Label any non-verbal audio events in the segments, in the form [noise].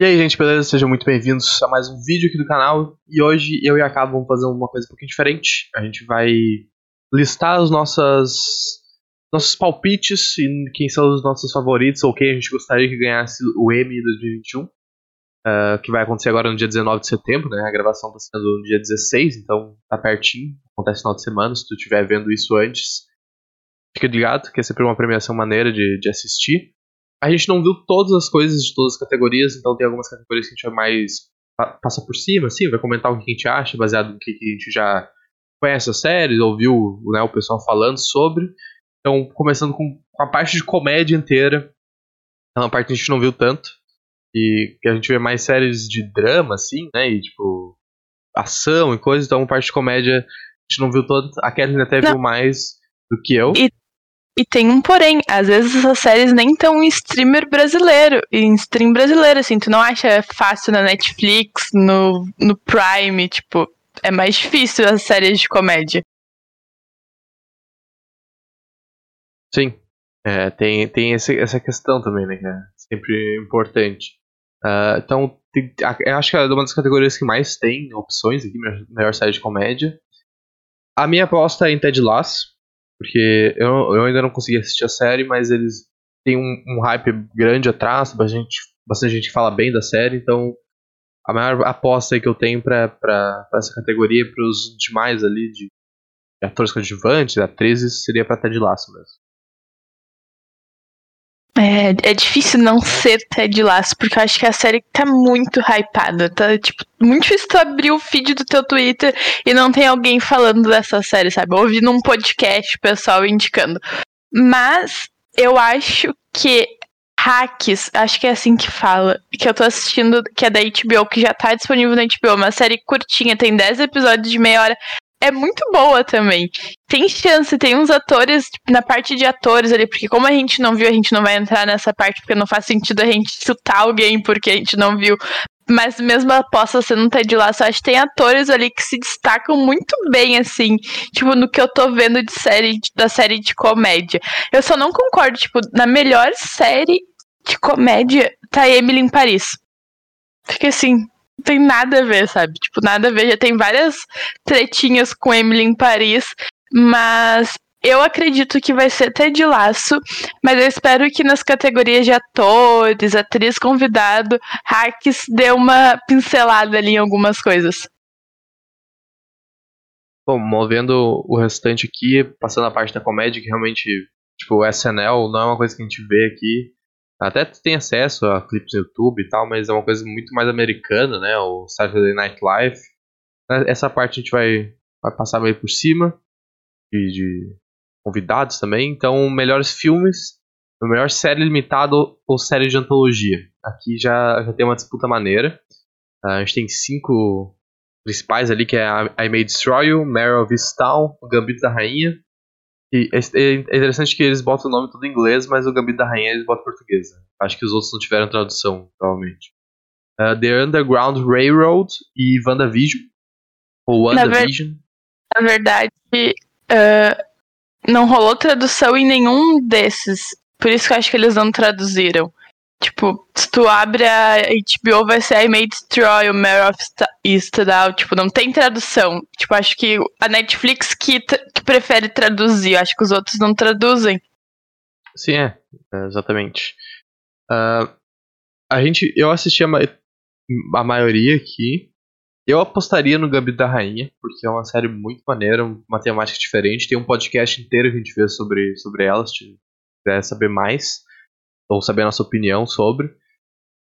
E aí, gente, beleza? Sejam muito bem-vindos a mais um vídeo aqui do canal. E hoje eu e a Cabo vamos fazer uma coisa um pouquinho diferente. A gente vai listar os nossas, nossos palpites e quem são os nossos favoritos ou quem a gente gostaria que ganhasse o Emmy 2021. Uh, que vai acontecer agora no dia 19 de setembro, né? A gravação está sendo no dia 16, então tá pertinho. Acontece no final de semana, se tu estiver vendo isso antes. Fica ligado, que é sempre uma premiação maneira de, de assistir. A gente não viu todas as coisas de todas as categorias, então tem algumas categorias que a gente vai mais passar por cima, assim, vai comentar o que a gente acha, baseado no que a gente já conhece a série, ouviu né, o pessoal falando sobre. Então, começando com a parte de comédia inteira, é uma parte que a gente não viu tanto, e que a gente vê mais séries de drama, assim, né, e tipo, ação e coisa, então a parte de comédia a gente não viu toda. A Kathleen até não. viu mais do que eu. E e tem um porém, às vezes essas séries nem estão em streamer brasileiro, em stream brasileiro, assim, tu não acha fácil na Netflix, no, no Prime, tipo, é mais difícil as séries de comédia. Sim, é, tem, tem esse, essa questão também, né, que é sempre importante. Uh, então, tem, eu acho que é uma das categorias que mais tem opções aqui, melhor série de comédia. A minha aposta é em Ted Lasso, porque eu, eu ainda não consegui assistir a série, mas eles têm um, um hype grande atrás, bastante bastante gente fala bem da série, então a maior aposta que eu tenho para essa categoria, para os demais ali, de, de atores coadjuvantes, atrizes, seria pra Ted Lasso mesmo. É, é difícil não ser Ted Lasso, porque eu acho que a série tá muito hypada. Tá, tipo, muito difícil tu abrir o feed do teu Twitter e não tem alguém falando dessa série, sabe? Ouvindo num podcast o pessoal indicando. Mas eu acho que Hacks, acho que é assim que fala, que eu tô assistindo, que é da HBO, que já tá disponível na HBO, uma série curtinha, tem 10 episódios de meia hora é muito boa também. Tem chance, tem uns atores, tipo, na parte de atores ali, porque como a gente não viu, a gente não vai entrar nessa parte, porque não faz sentido a gente chutar alguém porque a gente não viu. Mas mesmo possa ser no Ted Lasso, acho que tem atores ali que se destacam muito bem, assim, tipo, no que eu tô vendo de série, da série de comédia. Eu só não concordo, tipo, na melhor série de comédia tá Emily em Paris. Fica assim, não tem nada a ver, sabe? Tipo, nada a ver. Já tem várias tretinhas com Emily em Paris, mas eu acredito que vai ser até de laço, mas eu espero que nas categorias de atores, atriz convidado, Hacks dê uma pincelada ali em algumas coisas. Bom, movendo o restante aqui, passando a parte da comédia, que realmente, tipo, o SNL não é uma coisa que a gente vê aqui. Até tem acesso a clipes no YouTube e tal, mas é uma coisa muito mais americana, né? O Saturday Night Live. Essa parte a gente vai, vai passar meio por cima. De, de convidados também. Então, melhores filmes, melhor série limitada ou série de antologia. Aqui já, já tem uma disputa maneira. Uh, a gente tem cinco principais ali, que é I May Destroy You, Mare of Easttown, Gambito da Rainha, e é, é interessante que eles botam o nome todo em inglês, mas o Gambito da Rainha eles botam em português. Né? Acho que os outros não tiveram tradução, provavelmente. Uh, The Underground Railroad e WandaVision. Ou WandaVision. Na, ver na verdade, uh, não rolou tradução em nenhum desses. Por isso que eu acho que eles não traduziram. Tipo, se tu abre a HBO, vai ser I May Destroy, o Mare of Easttown. Tipo, não tem tradução. Tipo, acho que a Netflix que, que prefere traduzir. Acho que os outros não traduzem. Sim, é. é exatamente. Uh, a gente, eu assisti a, ma a maioria aqui. Eu apostaria no Gambito da Rainha, porque é uma série muito maneira, uma temática diferente. Tem um podcast inteiro que a gente vê sobre, sobre ela, se quiser saber mais ou saber a nossa opinião sobre.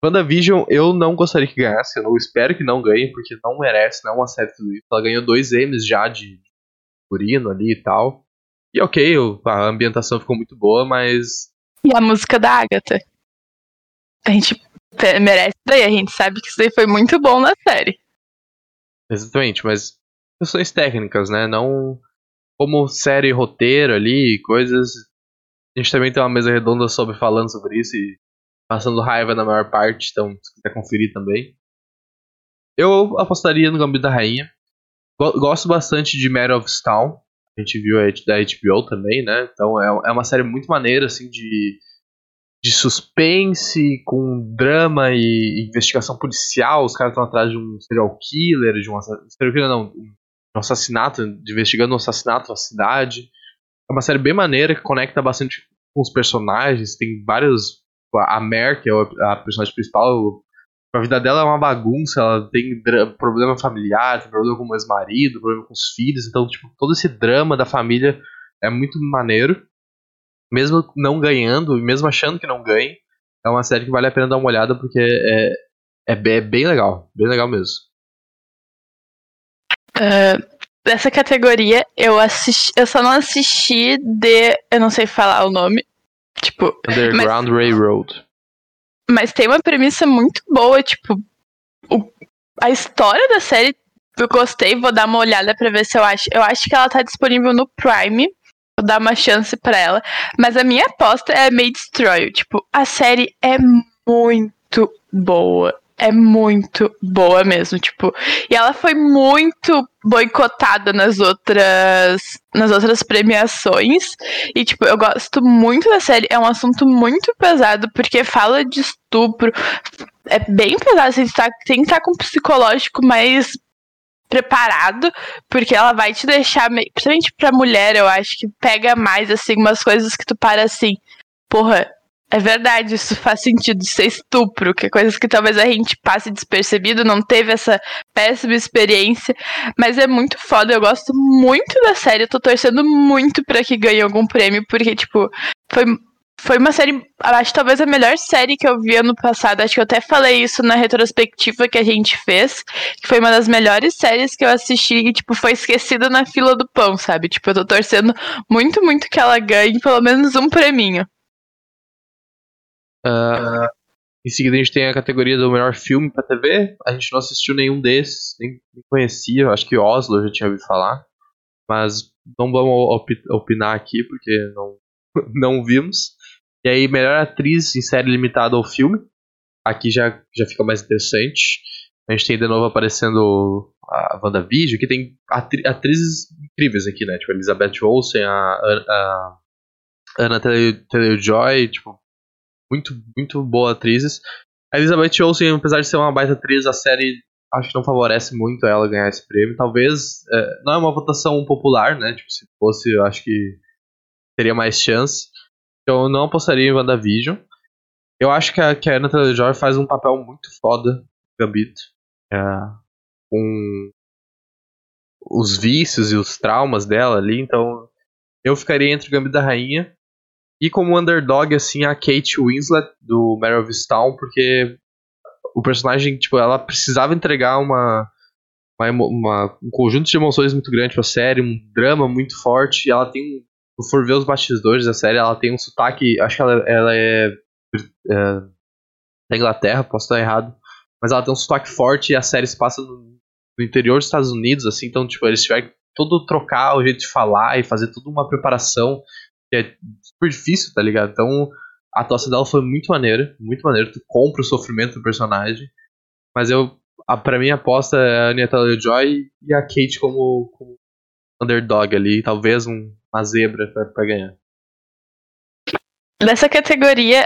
WandaVision eu não gostaria que ganhasse, eu espero que não ganhe, porque não merece, não é uma série tudo isso. Ela ganhou dois M's já de Purino ali e tal. E ok, a ambientação ficou muito boa, mas. E a música da Agatha? A gente merece daí, a gente sabe que isso daí foi muito bom na série. Exatamente, mas questões técnicas, né? Não como série roteiro ali, coisas a gente também tem uma mesa redonda sobre falando sobre isso e passando raiva na maior parte, então se quiser conferir também. Eu apostaria no Gambito da Rainha. Gosto bastante de Mare of Stone. A gente viu da HBO também, né? Então é, é uma série muito maneira, assim, de, de suspense, com drama e investigação policial. Os caras estão atrás de um serial killer, de um serial killer não, um assassinato, investigando um assassinato na cidade. É uma série bem maneira que conecta bastante com os personagens. Tem vários. A Mer, que é a personagem principal, a vida dela é uma bagunça, ela tem problema familiar, tem problema com o ex-marido, problema com os filhos, então, tipo, todo esse drama da família é muito maneiro. Mesmo não ganhando, e mesmo achando que não ganhe, é uma série que vale a pena dar uma olhada porque é, é, bem, é bem legal, bem legal mesmo. Uh, dessa categoria, eu assisti, eu só não assisti de, eu não sei falar o nome, tipo... Underground mas... Railroad. Mas tem uma premissa muito boa, tipo, o, a história da série eu gostei, vou dar uma olhada pra ver se eu acho. Eu acho que ela tá disponível no Prime. Vou dar uma chance pra ela. Mas a minha aposta é May Destroy. Tipo, a série é muito boa é muito boa mesmo, tipo. E ela foi muito boicotada nas outras nas outras premiações. E tipo, eu gosto muito da série, é um assunto muito pesado porque fala de estupro. É bem pesado, você tá, tem que estar com o psicológico mais preparado, porque ela vai te deixar, principalmente pra mulher, eu acho que pega mais assim umas coisas que tu para assim, porra, é verdade, isso faz sentido ser estupro, que é coisas que talvez a gente passe despercebido, não teve essa péssima experiência, mas é muito foda, eu gosto muito da série, eu tô torcendo muito para que ganhe algum prêmio, porque, tipo, foi, foi uma série, acho talvez a melhor série que eu vi ano passado, acho que eu até falei isso na retrospectiva que a gente fez, que foi uma das melhores séries que eu assisti e, tipo, foi esquecida na fila do pão, sabe? Tipo, eu tô torcendo muito, muito que ela ganhe pelo menos um prêmio. Uh, em seguida a gente tem a categoria do melhor filme pra TV. A gente não assistiu nenhum desses, nem, nem conhecia. Acho que Oslo eu já tinha ouvido falar. Mas não vamos opinar aqui porque não, [laughs] não vimos. E aí, melhor atriz em série limitada ao filme. Aqui já, já fica mais interessante. A gente tem de novo aparecendo a WandaVision, que tem atri atrizes incríveis aqui, né? Tipo, Elizabeth Olsen, a, a, a Anna Taylor-Joy, tipo, muito, muito boas atrizes. A Elizabeth Olsen, apesar de ser uma baita atriz, a série acho que não favorece muito ela ganhar esse prêmio. Talvez é, não é uma votação popular, né? Tipo, se fosse, eu acho que teria mais chance. Então eu não apostaria em WandaVision. Eu acho que a, que a Anna Taylor-Joy faz um papel muito foda Gambito. É, com os vícios e os traumas dela ali, então eu ficaria entre o Gambito da Rainha e como underdog, assim, a Kate Winslet, do Mare of Town, porque o personagem, tipo, ela precisava entregar uma, uma, uma, um conjunto de emoções muito grande pra série, um drama muito forte, e ela tem, se for ver os bastidores da série, ela tem um sotaque, acho que ela, ela é, é da Inglaterra, posso estar errado, mas ela tem um sotaque forte e a série se passa no, no interior dos Estados Unidos, assim, então, tipo, eles tiveram que todo trocar o jeito de falar e fazer toda uma preparação que é super difícil, tá ligado? Então, a atuação dela foi muito maneira, muito maneira. Tu compra o sofrimento do personagem. Mas eu, a, pra mim, aposta é a Anya Taylor-Joy e a Kate como, como underdog ali. Talvez um, uma zebra pra, pra ganhar. Nessa categoria,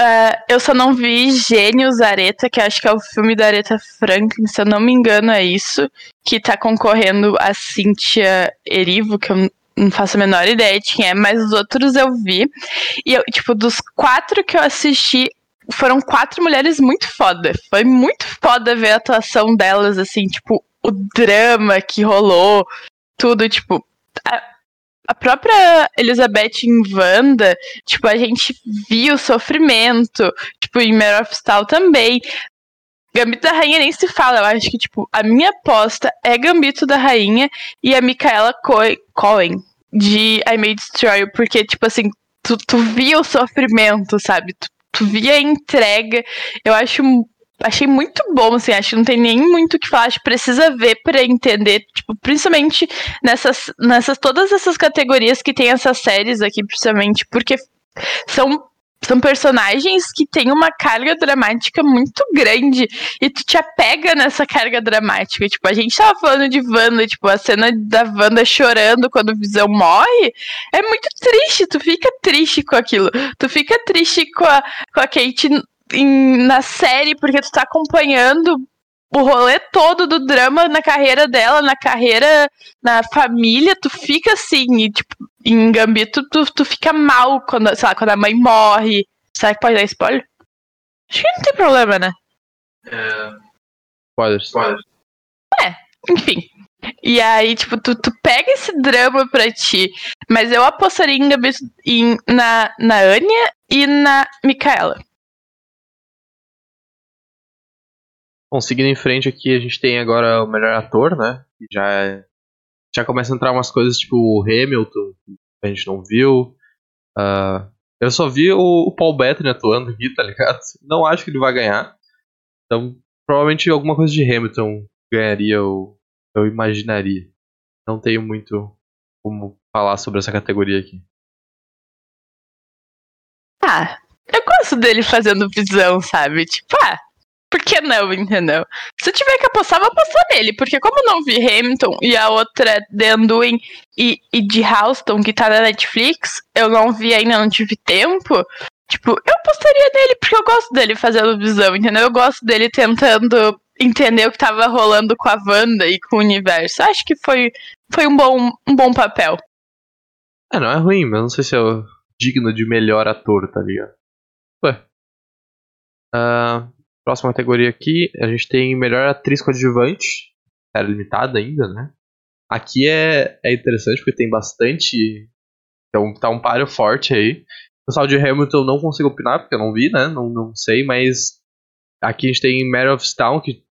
uh, eu só não vi Gênios Areta, que acho que é o filme da Aretha Franklin, se eu não me engano é isso, que tá concorrendo a Cynthia Erivo, que eu não faço a menor ideia de quem é, mas os outros eu vi. E eu, tipo, dos quatro que eu assisti, foram quatro mulheres muito foda. Foi muito foda ver a atuação delas, assim, tipo, o drama que rolou, tudo, tipo. A, a própria Elizabeth em Wanda, tipo, a gente viu o sofrimento, tipo, em Mare of também. Gambito da Rainha nem se fala, eu acho que, tipo, a minha aposta é Gambito da Rainha e a Micaela Cohen de I May Destroy, porque, tipo assim, tu, tu via o sofrimento, sabe? Tu, tu via a entrega. Eu acho achei muito bom, assim, acho que não tem nem muito o que falar, acho que precisa ver para entender, tipo, principalmente nessas, nessas, todas essas categorias que tem essas séries aqui, principalmente, porque são são personagens que têm uma carga dramática muito grande e tu te apega nessa carga dramática. Tipo, a gente tava falando de Wanda, tipo, a cena da Wanda chorando quando o Visão morre é muito triste, tu fica triste com aquilo. Tu fica triste com a, com a Kate em, na série porque tu tá acompanhando o rolê todo do drama na carreira dela, na carreira, na família, tu fica assim, e, tipo, em Gambito, tu, tu fica mal quando, sei lá, quando a mãe morre. Será que pode dar spoiler? Acho que não tem problema, né? É... Spoilers. Spoilers. É, enfim. E aí, tipo, tu, tu pega esse drama pra ti. Mas eu apostaria em Gambito em, na, na Anya e na Micaela. Bom, seguindo em frente aqui, a gente tem agora o melhor ator, né? Que já é já começa a entrar umas coisas tipo Hamilton, que a gente não viu. Uh, eu só vi o, o, Paul Bettany atuando aqui, tá ligado? Não acho que ele vai ganhar. Então, provavelmente alguma coisa de Hamilton ganharia, eu, eu imaginaria. Não tenho muito como falar sobre essa categoria aqui. Ah, eu gosto dele fazendo visão, sabe? Tipo, ah, por que não, entendeu? Se tiver que apostar, vou apostar nele, porque como não vi Hamilton e a outra The Undoing e, e de Houston, que tá na Netflix, eu não vi ainda, não tive tempo. Tipo, eu apostaria nele porque eu gosto dele fazendo visão, entendeu? Eu gosto dele tentando entender o que tava rolando com a Wanda e com o universo. Acho que foi, foi um, bom, um bom papel. É, não é ruim, mas não sei se é digno de melhor ator, tá ligado? Ué. Uh, Próxima categoria aqui, a gente tem melhor atriz coadjuvante. Era limitada ainda, né? Aqui é, é interessante porque tem bastante. Então tá um páreo forte aí. O pessoal de Hamilton eu não consigo opinar porque eu não vi, né? Não, não sei, mas aqui a gente tem Mare of Town, que.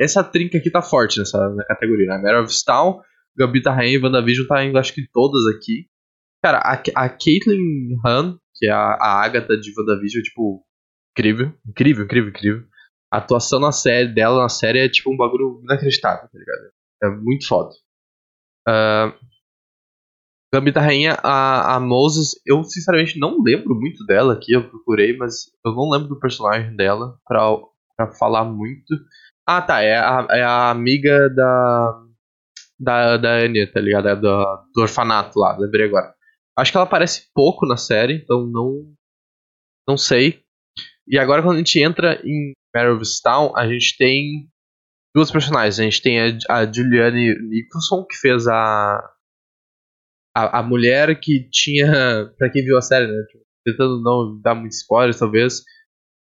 Essa trinca aqui tá forte nessa categoria, né? Mare of Town, Gambita Rain e WandaVision tá indo, acho que todas aqui. Cara, a, a Caitlyn Han, que é a, a Agatha de WandaVision, é, tipo, incrível. Incrível, incrível, incrível a atuação na série dela na série é tipo um bagulho inacreditável, tá ligado? É muito foda. Uh, Gambita Rainha, a, a Moses, eu sinceramente não lembro muito dela aqui, eu procurei, mas eu não lembro do personagem dela pra, pra falar muito. Ah, tá, é a, é a amiga da. Da, da Anya, tá ligado? É do, do orfanato lá, lembrei agora. Acho que ela aparece pouco na série, então não. Não sei. E agora quando a gente entra em Town, a gente tem duas personagens. A gente tem a, a Juliane Nicholson, que fez a, a, a mulher que tinha. [laughs] Pra quem viu a série, né? Tipo, tentando não dar muito spoilers, talvez.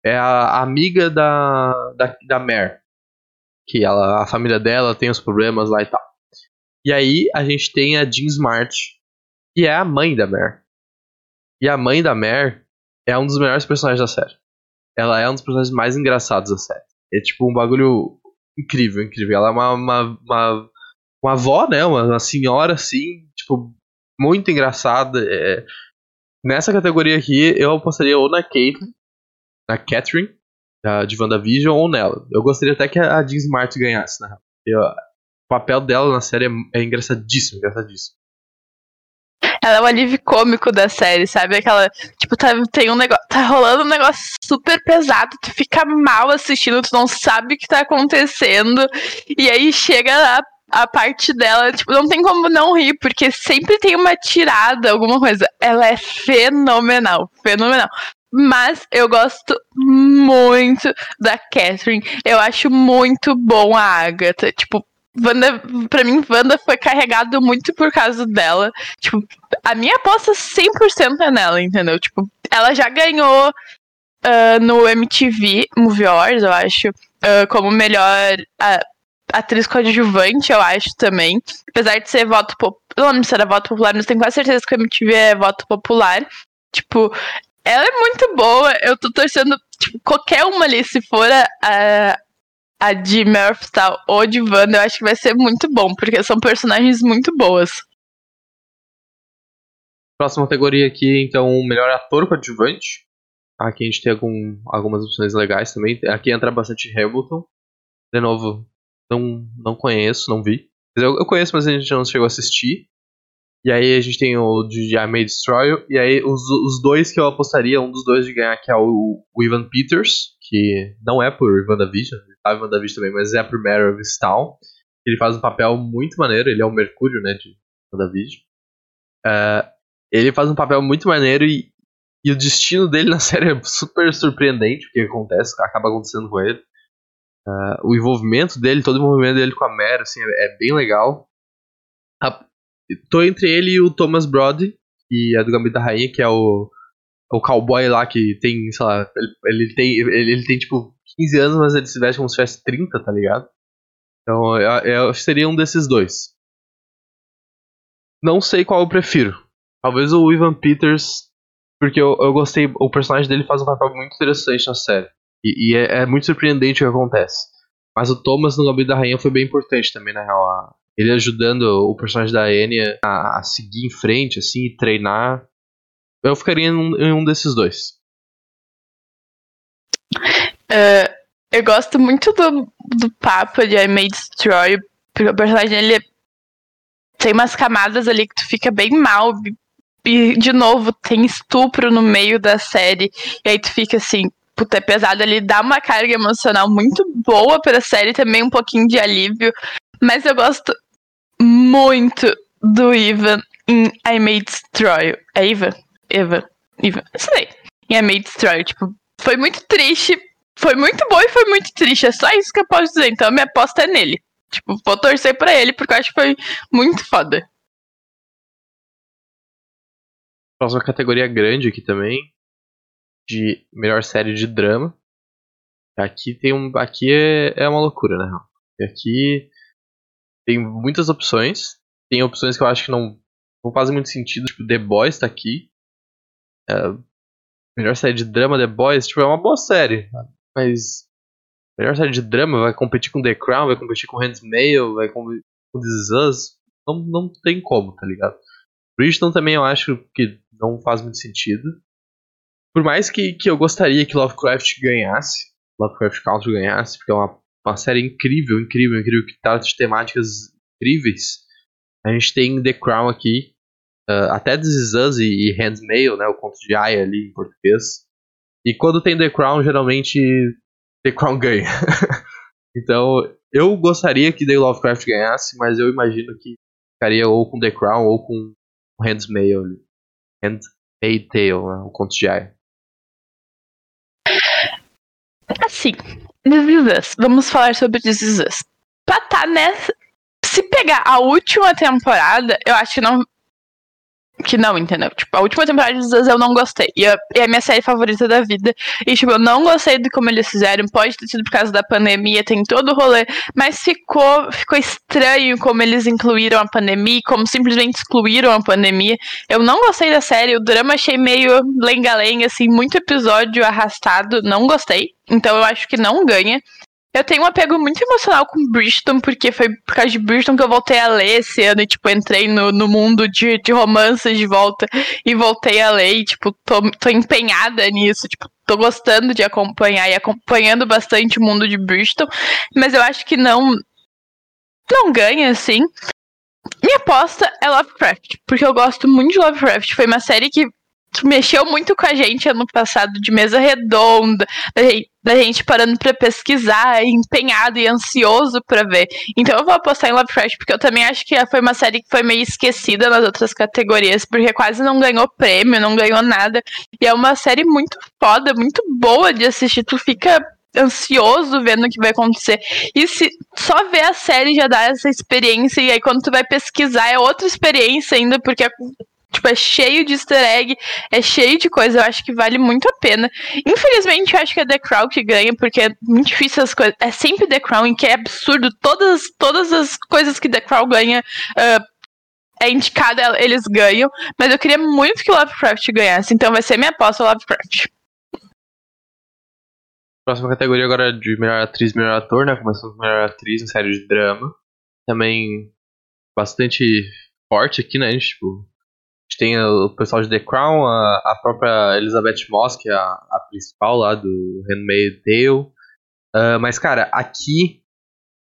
É a, a amiga da, da, da Mare. Que ela, a família dela tem os problemas lá e tal. E aí a gente tem a Jean Smart, que é a mãe da Mare. E a mãe da Mare é um dos melhores personagens da série ela é um dos personagens mais engraçados da série. É tipo um bagulho incrível, incrível. Ela é uma, uma, uma, uma avó, né? Uma, uma senhora, assim, tipo, muito engraçada. É... Nessa categoria aqui, eu apostaria ou na Caitlyn, na Catherine, da, de WandaVision, ou nela. Eu gostaria até que a Jean Smart ganhasse, né? Eu, o papel dela na série é, é engraçadíssimo, engraçadíssimo. Ela é o alívio cômico da série, sabe? Aquela, tipo, tá, tem um negócio, tá rolando um negócio super pesado, tu fica mal assistindo, tu não sabe o que tá acontecendo, e aí chega a, a parte dela, tipo, não tem como não rir, porque sempre tem uma tirada, alguma coisa. Ela é fenomenal, fenomenal. Mas eu gosto muito da Catherine. Eu acho muito bom a Agatha. Tipo, Wanda, pra mim, Wanda foi carregado muito por causa dela. Tipo, a minha aposta 100% é nela, entendeu? Tipo, ela já ganhou uh, no MTV Movie Awards, eu acho, uh, como melhor uh, atriz coadjuvante, eu acho também. Apesar de ser voto popular. Não lembro se era voto popular, mas tenho quase certeza que o MTV é voto popular. Tipo, ela é muito boa. Eu tô torcendo, tipo, qualquer uma ali, se for a, a de Murphtal ou de Wanda, eu acho que vai ser muito bom, porque são personagens muito boas. Próxima categoria aqui, então, melhor ator coadjuvante. Aqui a gente tem algum, algumas opções legais também. Aqui entra bastante Hamilton. De novo, não, não conheço, não vi. Eu, eu conheço, mas a gente não chegou a assistir. E aí a gente tem o de I May Destroy. E aí os, os dois que eu apostaria, um dos dois de ganhar, que é o, o Ivan Peters, que não é por WandaVision, ele tá em WandaVision também, mas é por Mare of Town. Ele faz um papel muito maneiro, ele é o Mercúrio, né, de WandaVision. Uh, ele faz um papel muito maneiro e, e o destino dele [laughs] na série é super surpreendente, o que acontece, acaba acontecendo com ele. Uh, o envolvimento dele, todo o envolvimento dele com a Mare, assim, é, é bem legal. A, tô entre ele e o Thomas Brody, que é do Gambito da Rainha, que é o, o cowboy lá que tem, sei lá, ele, ele tem, ele, ele, tem tipo 15 anos, mas ele se veste como se tivesse 30, tá ligado? Então eu, seria um desses dois. Não sei qual eu prefiro. Talvez o Ivan Peters, porque eu, eu gostei, o personagem dele faz um papel muito interessante na série. E, e é, é, muito surpreendente o que acontece. Mas o Thomas no Gambito da Rainha foi bem importante também, na real. Ele ajudando o personagem da Enya a, a, seguir em frente, assim, e treinar. Eu ficaria em um, desses dois. Uh, eu gosto muito do, do papo de I May Destroy, porque o personagem ele tem umas camadas ali que tu fica bem mal. E, de novo, tem estupro no meio da série. E aí tu fica assim, puta, é pesado. Ele dá uma carga emocional muito boa pra série, também um pouquinho de alívio. Mas eu gosto muito do Ivan em I May Destroy. É Ivan? Ivan. Ivan. Isso aí. Em I May Destroy. Tipo, foi muito triste. Foi muito bom e foi muito triste. É só isso que eu posso dizer. Então a minha aposta é nele. Tipo, vou torcer pra ele porque eu acho que foi muito foda. Próxima categoria grande aqui também. De melhor série de drama. Aqui tem um. Aqui é, é uma loucura, né? Aqui tem muitas opções. Tem opções que eu acho que não, não fazem muito sentido. Tipo, The Boys tá aqui. É, melhor série de drama, The Boys, tipo, é uma boa série. Mas. Melhor série de drama vai competir com The Crown, vai competir com Hands Mail, vai competir com This Is Us. Não, não tem como, tá ligado? Bridgeton também eu acho que não faz muito sentido. Por mais que, que eu gostaria que Lovecraft ganhasse, Lovecraft Country ganhasse, porque é uma uma série incrível, incrível, incrível, que trata de temáticas incríveis. A gente tem The Crown aqui, uh, até This Is Us e, e Handmail, né, o conto de Aya ali em português. E quando tem The Crown, geralmente The Crown ganha. [laughs] então, eu gostaria que The Lovecraft ganhasse, mas eu imagino que ficaria ou com The Crown ou com Handmail ali. Handmaid Tale, né, o conto de Aya. Assim, This Is Us. Vamos falar sobre This Is Us. Pra tá nessa. Se pegar a última temporada, eu acho que não. Que não, entendeu? Tipo, a última temporada de Us eu não gostei. E é a minha série favorita da vida. E, tipo, eu não gostei de como eles fizeram. Pode ter sido por causa da pandemia, tem todo o rolê. Mas ficou, ficou estranho como eles incluíram a pandemia, como simplesmente excluíram a pandemia. Eu não gostei da série. O drama achei meio lenga-lenga, assim, muito episódio arrastado. Não gostei. Então eu acho que não ganha. Eu tenho um apego muito emocional com Bridgeton, porque foi por causa de Bridgeton que eu voltei a ler esse ano e, tipo, entrei no, no mundo de, de romances de volta e voltei a ler e, tipo, tô, tô empenhada nisso, tipo, tô gostando de acompanhar e acompanhando bastante o mundo de Bridgeton, mas eu acho que não não ganha, assim. Minha aposta é Lovecraft, porque eu gosto muito de Lovecraft. Foi uma série que mexeu muito com a gente ano passado de mesa redonda, da gente parando para pesquisar, empenhado e ansioso para ver. Então eu vou apostar em Lovecraft porque eu também acho que foi uma série que foi meio esquecida nas outras categorias, porque quase não ganhou prêmio, não ganhou nada. E é uma série muito foda, muito boa de assistir. Tu fica ansioso vendo o que vai acontecer. E se só ver a série já dá essa experiência, e aí quando tu vai pesquisar é outra experiência ainda, porque Tipo, é cheio de easter egg, é cheio de coisa, eu acho que vale muito a pena. Infelizmente, eu acho que é The Crown que ganha, porque é muito difícil as coisas. É sempre The Crown, que é absurdo. Todas, todas as coisas que The Crown ganha uh, é indicada, eles ganham. Mas eu queria muito que Lovecraft ganhasse, então vai ser minha aposta Lovecraft. Próxima categoria agora é de melhor atriz melhor ator, né? Começando com melhor atriz em série de drama. Também bastante forte aqui, né? Tipo, gente tem o pessoal de The Crown, a, a própria Elizabeth Moss, que é a, a principal lá do Handmaid's Tale. Uh, mas, cara, aqui,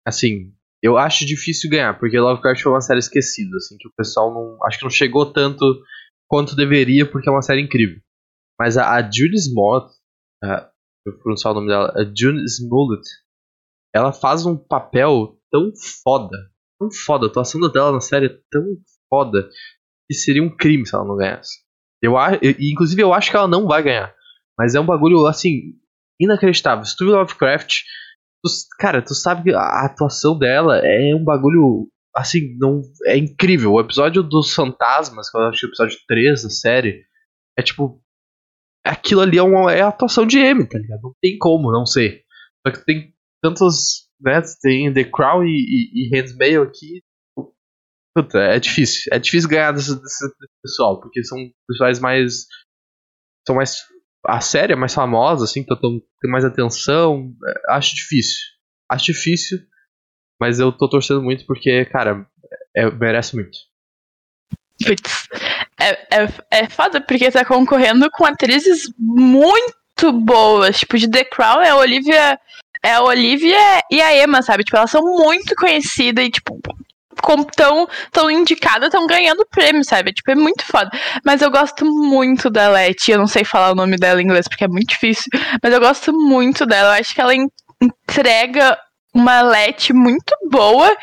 assim, Eu acho difícil ganhar, porque Lovecraft foi uma série esquecida, assim, que o pessoal não. Acho que não chegou tanto quanto deveria, porque é uma série incrível. Mas a, a Smollett, uh, eu pronunciar o nome dela, a Judy Smollett, ela faz um papel tão foda, tão foda, a atuação dela na série é tão foda, que seria um crime se ela não ganhasse. Eu, eu, inclusive, eu acho que ela não vai ganhar. Mas é um bagulho, assim, inacreditável. Se Lovecraft, tu, cara, tu sabe que a atuação dela é um bagulho, assim, não é incrível. O episódio dos fantasmas, que eu acho que é o episódio 3 da série, é tipo. Aquilo ali é, uma, é a atuação de M, tá ligado? Não tem como não ser. Só que tem tantos. Né, tem The Crown e, e, e Handmail aqui. Puta, é difícil. É difícil ganhar desse, desse pessoal, porque são pessoais mais. São mais a série é mais famosa, assim, então tem mais atenção. É, acho difícil. Acho difícil, mas eu tô torcendo muito porque, cara, é, merece muito. Putz, é, é, é foda porque tá concorrendo com atrizes muito boas. Tipo, de The Crown é a Olivia. É a Olivia e a Emma, sabe? Tipo, elas são muito conhecidas e, tipo, tão, tão indicada, tão ganhando prêmio, sabe? Tipo, é muito foda. Mas eu gosto muito da Letty. Eu não sei falar o nome dela em inglês porque é muito difícil. Mas eu gosto muito dela. Eu acho que ela entrega uma Letty muito boa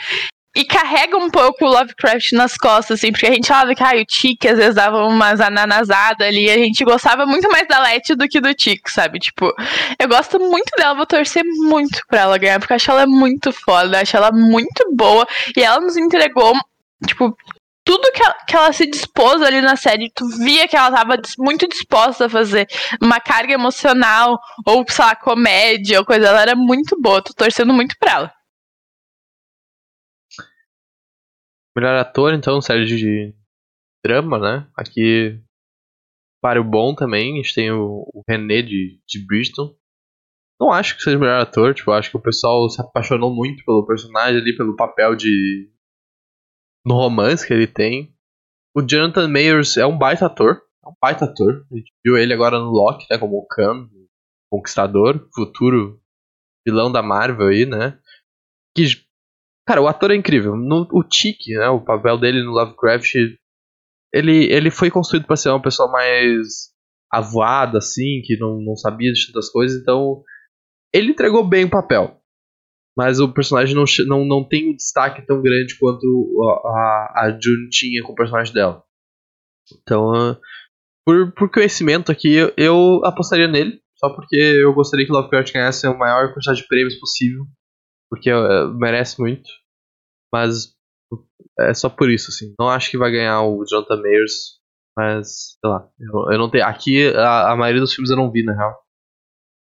e carrega um pouco o Lovecraft nas costas, assim, porque a gente falava que ah, o Tic às vezes dava umas ananasadas ali, a gente gostava muito mais da Letty do que do Tic, sabe? Tipo, eu gosto muito dela, vou torcer muito pra ela ganhar, porque eu acho ela muito foda, acho ela muito boa, e ela nos entregou, tipo, tudo que ela, que ela se dispôs ali na série, tu via que ela tava muito disposta a fazer uma carga emocional, ou, sei lá, comédia, ou coisa, ela era muito boa, tô torcendo muito pra ela. Melhor ator, então, série de drama, né? Aqui, para o bom também, a gente tem o, o René de, de Bristol. Não acho que seja o melhor ator, tipo, acho que o pessoal se apaixonou muito pelo personagem ali, pelo papel de. no romance que ele tem. O Jonathan Mayers é um baita ator, é um baita ator. A gente viu ele agora no Loki, né, como o Khan, Conquistador, futuro vilão da Marvel aí, né? Que Cara, o ator é incrível. No, o Tiki, né, o papel dele no Lovecraft, ele, ele foi construído para ser uma pessoa mais avoada, assim, que não, não sabia de tantas coisas, então ele entregou bem o papel. Mas o personagem não, não, não tem um destaque tão grande quanto a, a June tinha com o personagem dela. Então, uh, por, por conhecimento aqui, eu, eu apostaria nele, só porque eu gostaria que Lovecraft ganhasse a maior quantidade de prêmios possível porque uh, merece muito. Mas é só por isso, assim. Não acho que vai ganhar o Jonathan Mayers, mas sei lá. Eu, eu não tenho. Aqui a, a, maioria dos filmes eu não vi, na real.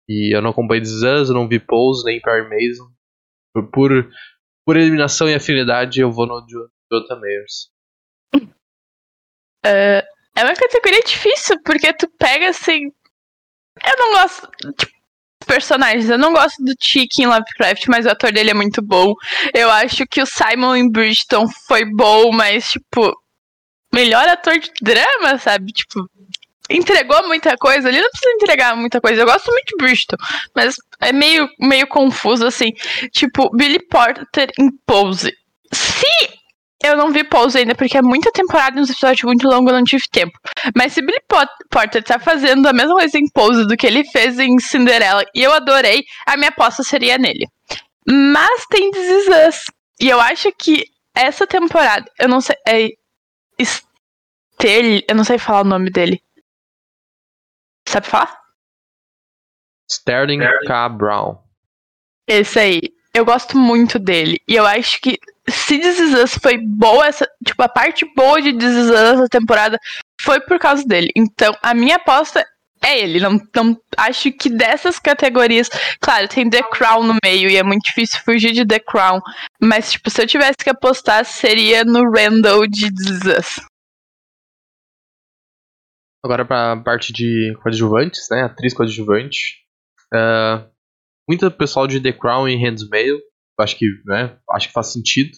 E eu não acompanhei This eu não vi Pose, nem Perry Mason. Por, por, por, eliminação e afinidade, eu vou no Jonathan Mayers. Uh, [laughs] é uma categoria difícil, porque tu pega assim. Eu não gosto. Tipo, personagens. Eu não gosto do Chick em Lovecraft, mas o ator dele é muito bom. Eu acho que o Simon em Bridgeton foi bom, mas, tipo, melhor ator de drama, sabe? Tipo, entregou muita coisa. Ele não precisa entregar muita coisa. Eu gosto muito de Bridgeton, mas é meio, meio confuso, assim. Tipo, Billy Porter em Pose. Se eu não vi Pose ainda, porque é muita temporada e uns episódios muito longos, eu não tive tempo. Mas se Billy Porter tá fazendo a mesma coisa em Pose do que ele fez em Cinderela, e eu adorei, a minha aposta seria nele. Mas tem This Us. E eu acho que essa temporada, eu não sei. É. Stel, eu não sei falar o nome dele. Sabe falar? Sterling K. Brown. Esse aí. Eu gosto muito dele. E eu acho que se This Is Us foi boa, essa, tipo, a parte boa de This Is Us essa temporada foi por causa dele. Então, a minha aposta é ele. Não, não acho que dessas categorias. Claro, tem The Crown no meio e é muito difícil fugir de The Crown. Mas, tipo, se eu tivesse que apostar, seria no Randall de This. Agora pra parte de coadjuvantes, né? Atriz coadjuvante. Uh, muito pessoal de The Crown e Handmaid acho que, né, acho que faz sentido.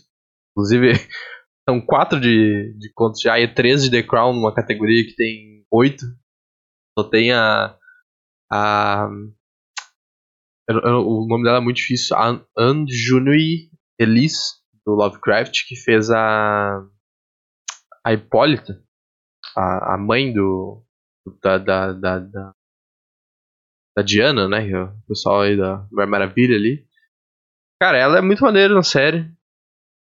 Inclusive, [laughs] são quatro de, de contos já e três de The Crown numa categoria que tem oito. Só tem a. a o nome dela é muito difícil. Anjunui Elise do Lovecraft, que fez a. A Hipólita, a, a mãe do. Da, da, da, da, da Diana, né? É o pessoal aí da Mulher Maravilha ali. Cara, ela é muito maneira na série.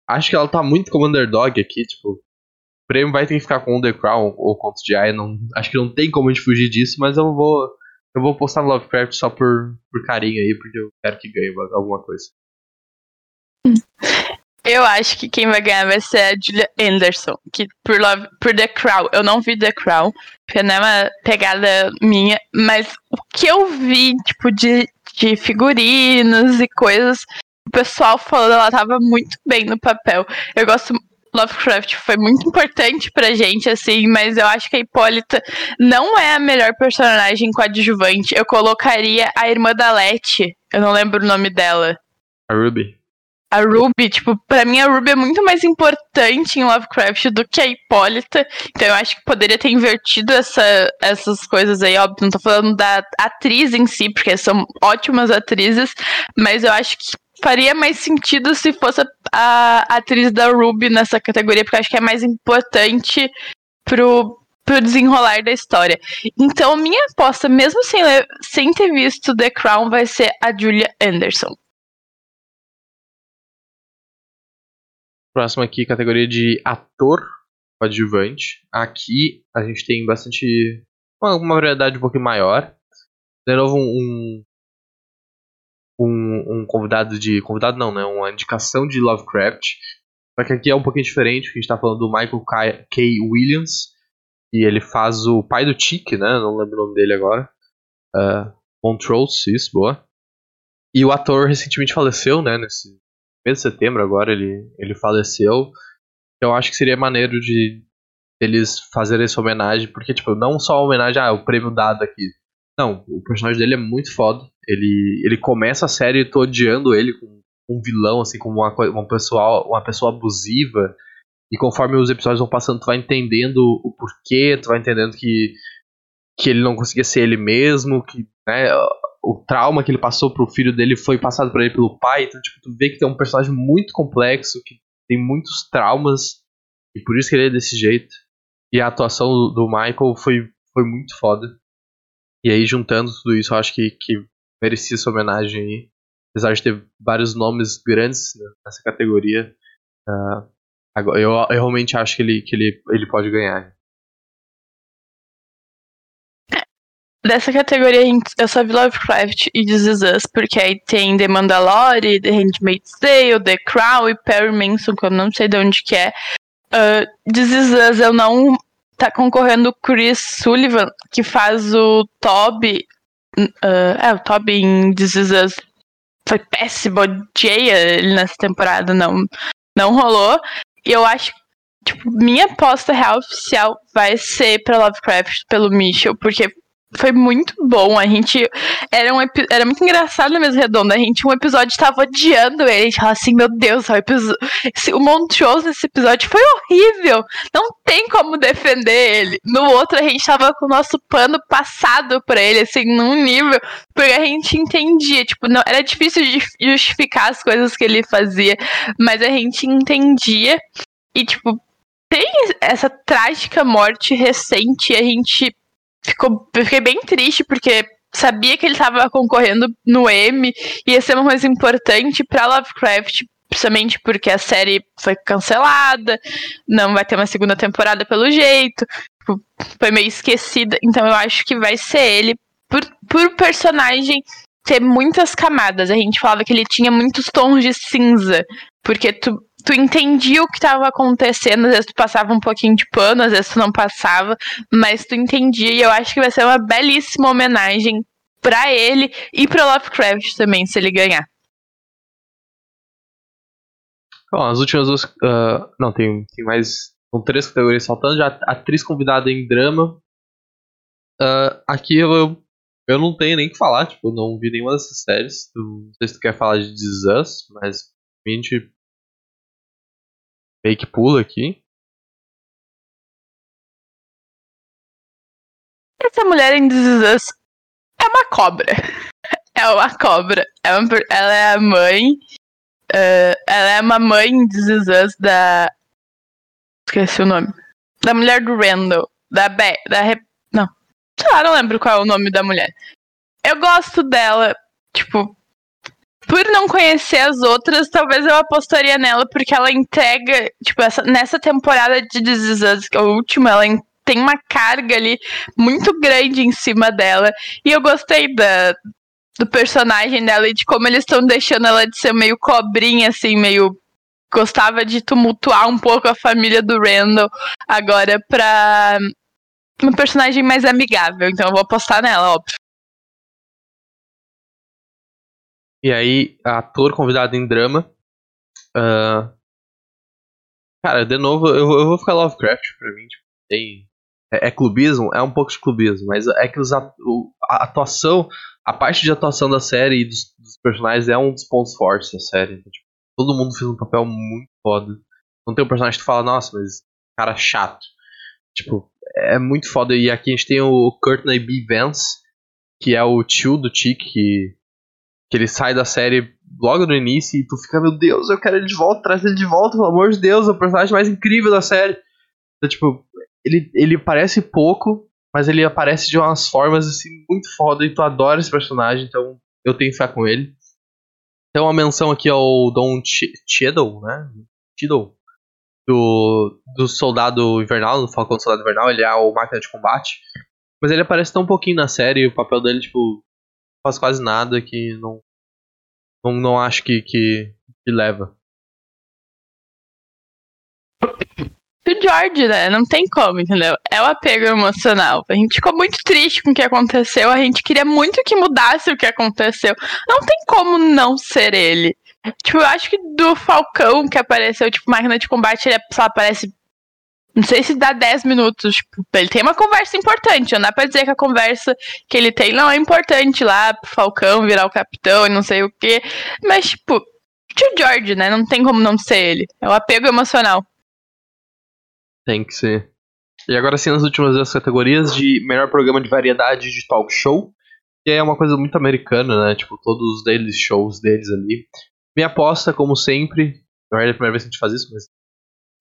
Acho que ela tá muito como underdog aqui, tipo. O prêmio vai ter que ficar com o The Crown ou contra o Jaya. Não, acho que não tem como a gente fugir disso, mas eu vou. Eu vou postar no Lovecraft só por, por carinho aí, porque eu quero que ganhe alguma coisa. Eu acho que quem vai ganhar vai ser a Julia Anderson, que por, Love, por The Crown, eu não vi The Crown, porque não é uma pegada minha, mas o que eu vi, tipo, de, de figurinos e coisas, o pessoal falando, ela tava muito bem no papel. Eu gosto Lovecraft foi muito importante pra gente, assim, mas eu acho que a Hipólita não é a melhor personagem coadjuvante. Eu colocaria a irmã da Letty, eu não lembro o nome dela. A Ruby a Ruby, tipo, pra mim a Ruby é muito mais importante em Lovecraft do que a Hipólita. Então eu acho que poderia ter invertido essa, essas coisas aí, óbvio. Não tô falando da atriz em si, porque são ótimas atrizes, mas eu acho que faria mais sentido se fosse a, a atriz da Ruby nessa categoria, porque acho que é mais importante pro, pro desenrolar da história. Então, minha aposta, mesmo sem, sem ter visto The Crown, vai ser a Julia Anderson. Próximo aqui, categoria de ator coadjuvante. Aqui a gente tem bastante. Uma, uma variedade um pouquinho maior. De novo, um, um, um, convidado de. Convidado não, né? Uma indicação de Lovecraft. Só que aqui é um pouquinho diferente, porque a gente tá falando do Michael K. Williams. E ele faz o pai do Tic, né? Não lembro o nome dele agora. Uh, Montrose, isso, boa. E o ator recentemente faleceu, né? Nesse, mês de setembro agora ele, ele faleceu. Eu acho que seria maneiro de eles fazerem essa homenagem, porque, tipo, não só a homenagem, ah, o prêmio dado aqui. Não, o personagem dele é muito foda. Ele, ele começa a série e tô odiando ele com um vilão, assim, como uma, uma, pessoa, uma pessoa abusiva. E conforme os episódios vão passando, tu vai entendendo o porquê, tu vai entendendo que, que ele não conseguia ser ele mesmo, que né, o trauma que ele passou pro filho dele foi passado para ele pelo pai. Então, tipo, tu vê que tem um personagem muito complexo, que tem muitos traumas, e por isso que ele é desse jeito. E a atuação do, Michael foi, foi muito foda. E aí, juntando tudo isso, eu acho que, que merecia essa homenagem aí. Apesar de ter vários nomes grandes nessa categoria, uh, agora, eu, eu, realmente acho que ele, que ele, ele pode ganhar. Dessa categoria, eu só vi Lovecraft e This Is Us, porque aí tem The Mandalorian, The Handmaid's Tale, The Crown e Perry Manson, que eu não sei de onde que é. Uh, This Is Us, eu não... Tá concorrendo o Chris Sullivan, que faz o Toby... Uh, é, o Toby em This Is Us foi péssimo, odiei ele nessa temporada, não, não rolou. E eu acho tipo, minha aposta real oficial vai ser pra Lovecraft pelo Mitchell, porque foi muito bom. A gente. Era, um, era muito engraçado na mesa redonda. A gente, um episódio, tava odiando ele. A gente falava assim: Meu Deus, o, episódio, o Montrose nesse episódio foi horrível. Não tem como defender ele. No outro, a gente tava com o nosso pano passado por ele, assim, num nível. Porque a gente entendia. Tipo, não, era difícil justificar as coisas que ele fazia. Mas a gente entendia. E, tipo, tem essa trágica morte recente. A gente ficou, fiquei bem triste porque sabia que ele estava concorrendo no M ia ser uma coisa importante para Lovecraft, principalmente porque a série foi cancelada, não vai ter uma segunda temporada pelo jeito, tipo, foi meio esquecida, então eu acho que vai ser ele por, por personagem ter muitas camadas. A gente falava que ele tinha muitos tons de cinza, porque tu tu entendia o que estava acontecendo, às vezes tu passava um pouquinho de pano, às vezes tu não passava, mas tu entendia e eu acho que vai ser uma belíssima homenagem para ele e para Lovecraft também, se ele ganhar. Bom, as últimas duas. Uh, não, tem, tem mais. São três categorias faltando. Já atriz convidada em drama. Uh, aqui eu, eu não tenho nem o que falar, tipo, eu não vi nenhuma dessas séries. Não sei se tu quer falar de This Us, mas a gente que pula aqui. Essa mulher em This [laughs] é uma cobra. É uma cobra. É uma, ela é a mãe Uh, ela é uma mãe em This da. Esqueci o nome. Da mulher do Randall. Da Be da Re... Não. Sei lá, não lembro qual é o nome da mulher. Eu gosto dela. Tipo, por não conhecer as outras, talvez eu apostaria nela, porque ela entrega, tipo, essa, nessa temporada de This Is Us, que é a última, ela tem uma carga ali muito grande em cima dela. E eu gostei da, do personagem dela e de como eles estão deixando ela de ser meio cobrinha, assim, meio. Gostava de tumultuar um pouco a família do Randall agora pra uma personagem mais amigável. Então eu vou apostar nela, óbvio. E aí, ator convidado em drama. Uh, cara, de novo, eu, eu vou ficar Lovecraft pra mim. Tipo, tem, é, é, clubismo? É um pouco de clubismo, mas é que os, a, atuação, a parte de atuação da série e dos, dos personagens é um dos pontos fortes da série. Então, tipo, todo mundo fez um papel muito foda. Não tem um personagem que tu fala, nossa, mas cara chato. Tipo, é muito foda. E aqui a gente tem o Courtney B. Vance, que é o tio do Chick, que que ele sai da série logo no início e tu fica, meu Deus, eu quero ele de volta, traz ele de volta, pelo amor de Deus, é o personagem mais incrível da série. Então, tipo, ele, ele parece pouco, mas ele aparece de umas formas assim muito foda e tu adora esse personagem, então eu tenho fé com ele. Tem uma menção aqui ao Don Cheadle, né? Cheadle. Do, do Soldado Invernal, do Falcão do Soldado Invernal, ele é o máquina de combate. Mas ele aparece tão pouquinho na série, o papel dele, tipo, faz quase nada que não não, não acho que, que, que leva. [coughs] O George, né? Não tem como, entendeu? É o apego emocional. A gente ficou muito triste com o que aconteceu. A gente queria muito que mudasse o que aconteceu. Não tem como não ser ele. Tipo, eu acho que do Falcão que apareceu, tipo, máquina de combate, ele só aparece não sei se dá 10 minutos. Tipo, ele tem uma conversa importante. Não dá pra dizer que a conversa que ele tem não é importante lá pro Falcão virar o capitão e não sei o quê. Mas, tipo, tio George, né? Não tem como não ser ele. É o apego emocional. Tem que ser. E agora sim, nas últimas duas categorias de melhor programa de variedade de talk show. Que é uma coisa muito americana, né? Tipo, todos os daily shows deles ali. Minha aposta, como sempre. Não é a primeira vez que a gente faz isso, mas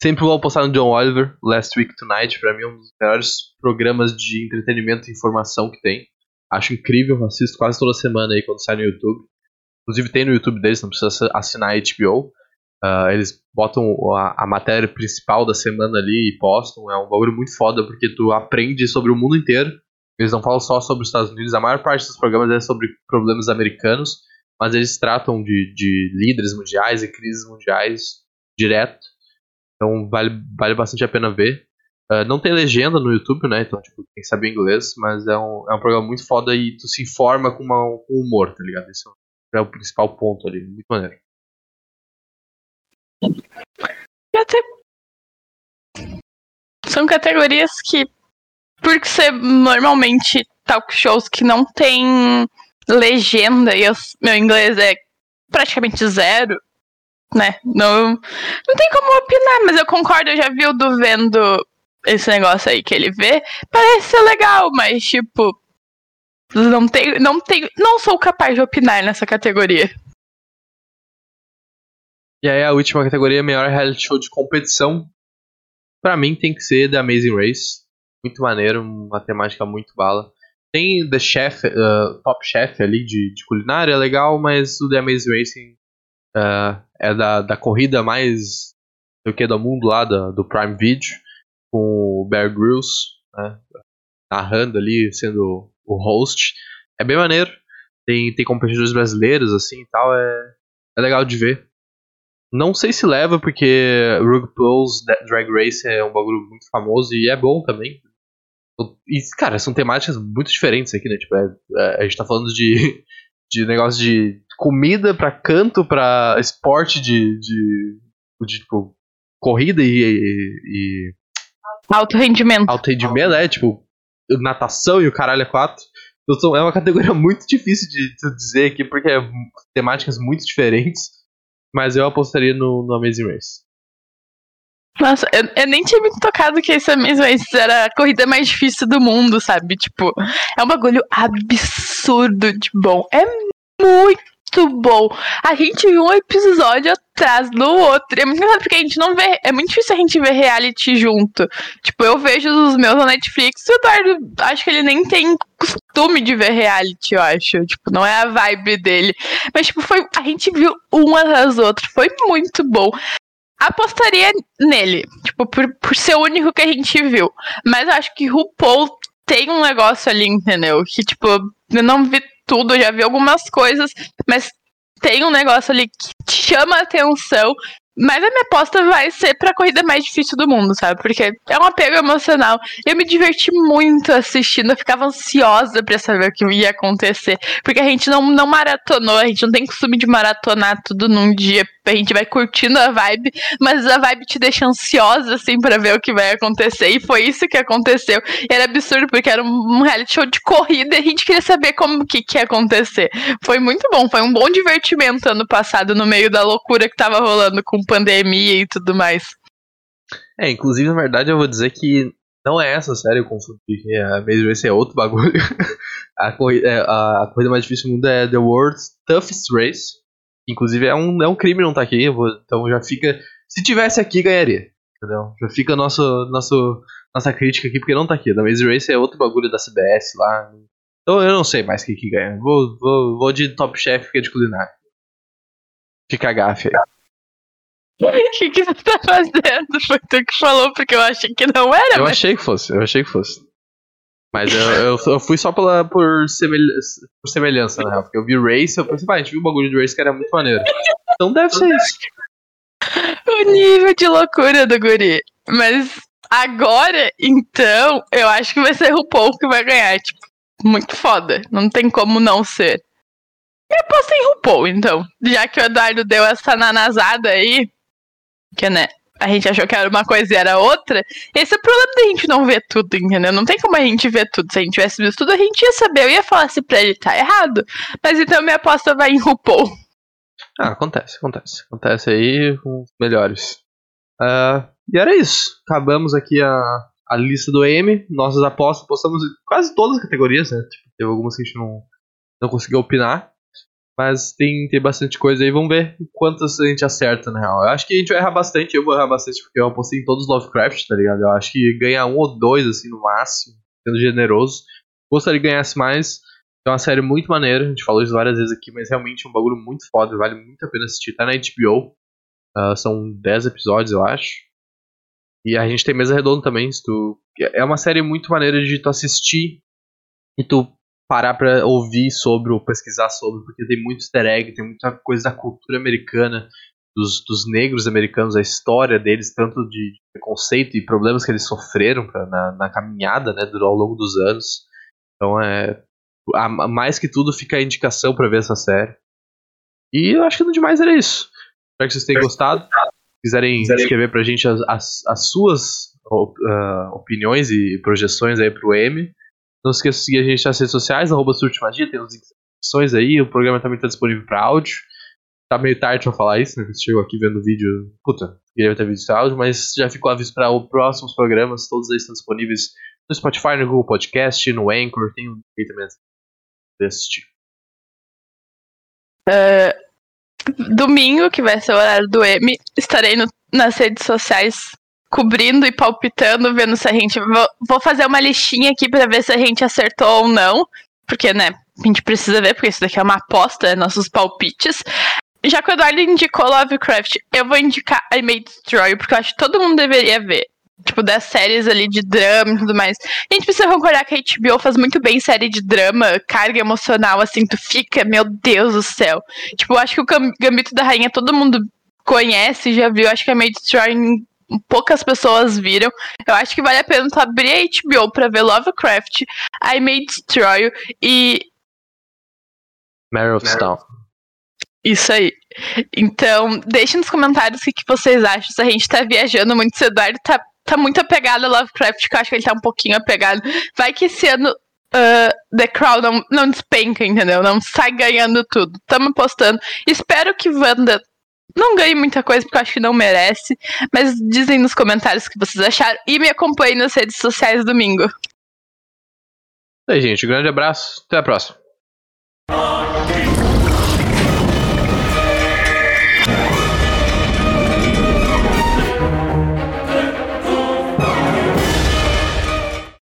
Sempre vou apostar no John Oliver, Last Week Tonight, pra mim é um dos melhores programas de entretenimento e informação que tem. Acho incrível, assisto quase toda semana aí quando sai no YouTube. Inclusive tem no YouTube deles, não precisa assinar a HBO. Uh, ah, eles botam a, a, matéria principal da semana ali e postam. É um bagulho muito foda porque tu aprende sobre o mundo inteiro. Eles não falam só sobre os Estados Unidos, a maior parte dos programas é sobre problemas americanos, mas eles tratam de, de líderes mundiais e crises mundiais direto. Então vale, vale bastante a pena ver. Uh, não tem legenda no YouTube, né? Então, tipo, tem que saber inglês, mas é um, é um programa muito foda e tu se informa com, uma, com humor, tá ligado? Esse é o principal ponto ali, muito maneiro. Até... São categorias que, por ser normalmente talk shows que não tem legenda e eu, meu inglês é praticamente zero, né? Não, não tem como opinar, mas eu concordo, eu já vi o do vendo esse negócio aí que ele vê. Parece ser legal, mas tipo. Não tenho, não tenho, não sou capaz de opinar nessa categoria. E aí a última categoria, melhor reality show de competição. Pra mim tem que ser The Amazing Race. Muito maneiro, uma temática muito bala. Tem The Chef, uh, Top Chef ali de, de culinária, legal, mas o The Amazing Racing Uh, é da, da corrida mais do que do mundo lá do, do Prime Video, com o Bear Grylls né, narrando ali, sendo o host. É bem maneiro. Tem, tem competidores brasileiros assim e tal, é, é legal de ver. Não sei se leva, porque RuPaul's Drag Race é um bagulho muito famoso e é bom também. E, cara, são temáticas muito diferentes aqui, né? Tipo, é, é, a gente tá falando de, [laughs] de negócio de comida para canto, para esporte de, de, de, tipo, corrida e, e, e. Alto rendimento. Alto rendimento, é, tipo, natação e o caralho é quatro. Então é uma categoria [laughs] muito difícil de, de dizer aqui, porque é temáticas muito diferentes. Mas eu apostaria no, no Amazing Race. Nossa, eu, eu, nem tinha me tocado que esse Amazing Race era a corrida mais difícil do mundo, sabe? Tipo, é um bagulho absurdo de bom. É muito muito bom. A gente viu um episódio atrás do outro. É muito porque a gente não vê. É muito difícil a gente ver reality junto. Tipo, eu vejo os meus na Netflix e o Eduardo, acho que ele nem tem costume de ver reality, eu acho. Tipo, não é a vibe dele. Mas, tipo, foi. A gente viu um atrás do outro. Foi muito bom apostaria nele, tipo, por, por ser o único que a gente viu. Mas eu acho que RuPaul tem um negócio ali, entendeu? Que, tipo, eu não vi tudo, já vi algumas coisas, mas tem um negócio ali que chama a atenção. Mas a minha aposta vai ser pra corrida mais difícil do mundo, sabe? Porque é um apego emocional. Eu me diverti muito assistindo, eu ficava ansiosa pra saber o que ia acontecer. Porque a gente não, não maratonou, a gente não tem costume de maratonar tudo num dia a gente vai curtindo a vibe, mas a vibe te deixa ansiosa, assim, para ver o que vai acontecer. E foi isso que aconteceu. E era absurdo, porque era um reality show de corrida e a gente queria saber como que, que ia acontecer. Foi muito bom, foi um bom divertimento ano passado, no meio da loucura que tava rolando com pandemia e tudo mais. É, inclusive, na verdade, eu vou dizer que não é essa série, eu confundi. A Maze Race é outro bagulho. [laughs] a, corrida, é, a, a corrida mais difícil do mundo é The World's Toughest Race Inclusive é um, é um crime não estar tá aqui, vou, então já fica. Se tivesse aqui, ganharia. Entendeu? Já fica nosso, nosso, nossa crítica aqui, porque não tá aqui. Da Maze Race é outro bagulho da CBS lá. Então eu não sei mais o que, que ganha. Vou, vou, vou de Top Chef, que é de culinária. Fica gafe aí. [laughs] O que, que você tá fazendo? Foi tu que falou, porque eu achei que não era. Eu mas... achei que fosse, eu achei que fosse. Mas eu, eu, eu, fui só pela, por, semelhança, por semelhança, né? Porque eu vi Race, eu pensei, ah, a gente viu um bagulho de Race que era muito maneiro. Então deve ser isso. O nível de loucura do guri. Mas agora, então, eu acho que vai ser o Paul que vai ganhar. Tipo, muito foda. Não tem como não ser. Eu aposto em RuPaul, então. Já que o Eduardo deu essa nanazada aí. Que, né? a gente achou que era uma coisa e era outra, esse é o problema da gente não ver tudo, entendeu? Não tem como a gente ver tudo. Se a gente tivesse visto tudo, a gente ia saber. Eu ia falar se pra ele tá errado. Mas então minha aposta vai em RuPaul. Ah, acontece, acontece. Acontece aí os melhores. Uh, e era isso. Acabamos aqui a, a lista do M. Nossas apostas, postamos quase todas as categorias, né? Tipo, teve algumas que a gente não, não conseguiu opinar. Mas tem, tem bastante coisa aí, vamos ver quantas a gente acerta, na real. Eu acho que a gente vai errar bastante, eu vou errar bastante, porque eu apostei em todos os Lovecraft, tá ligado? Eu acho que ganhar um ou dois, assim, no máximo, sendo generoso. Gostaria que ganhasse mais. É uma série muito maneira, a gente falou isso várias vezes aqui, mas realmente é um bagulho muito foda, vale muito a pena assistir. Tá na HBO, uh, ah, são 10 episódios, eu acho. E a gente tem mesa redonda também, se tu... É uma série muito maneira de tu assistir e tu parar pra ouvir sobre ou pesquisar sobre, porque tem muito easter egg, tem muita coisa da cultura americana, dos, dos negros americanos, a história deles, tanto de preconceito e problemas que eles sofreram pra, na, na caminhada né, ao longo dos anos. Então é. A, mais que tudo fica a indicação para ver essa série. E eu acho que no demais era isso. Espero que vocês tenham gostado. Quiserem escrever pra gente as, as, as suas uh, opiniões e projeções aí pro M. Não se esqueça de seguir a gente nas redes sociais, arroba Magia, tem as inscrições aí, o programa também está disponível para áudio. Tá meio tarde pra falar isso, né? Você chegou aqui vendo o vídeo. Puta, queria ter visto áudio, mas já ficou aviso para os próximos programas. Todos eles estão disponíveis no Spotify, no Google Podcast, no Anchor. Tem um aí também tipo. Uh, domingo, que vai ser o horário do M, estarei no, nas redes sociais cobrindo e palpitando, vendo se a gente. Vou, fazer uma listinha aqui para ver se a gente acertou ou não. Porque, né, a gente precisa ver, porque isso daqui é uma aposta, é nossos palpites. Já que o Eduardo indicou Lovecraft, eu vou indicar I May Destroy, porque eu acho que todo mundo deveria ver. Tipo, das séries ali de drama e tudo mais. A gente precisa concordar que a HBO faz muito bem série de drama, carga emocional, assim, tu fica, meu Deus do céu. Tipo, eu acho que o Gambito da Rainha todo mundo conhece, já viu. Acho que a May Destroy poucas pessoas viram. Eu acho que vale a pena tu abrir a HBO pra ver Lovecraft, I May Destroy e. Of Stone. Isso aí. Então, deixe nos comentários o que, que vocês acham. Se a gente tá viajando muito, se o Eduardo tá, tá muito apegado a Lovecraft, que eu acho que ele tá um pouquinho apegado. Vai que esse ano uh, The Crown não, não despenca, entendeu? Não sai ganhando tudo. Tamo postando. Espero que Wanda não ganhe muita coisa porque eu acho que não merece. Mas dizem nos comentários o que vocês acharam e me acompanhem nas redes sociais domingo. E aí, gente, um grande abraço. Até a próxima.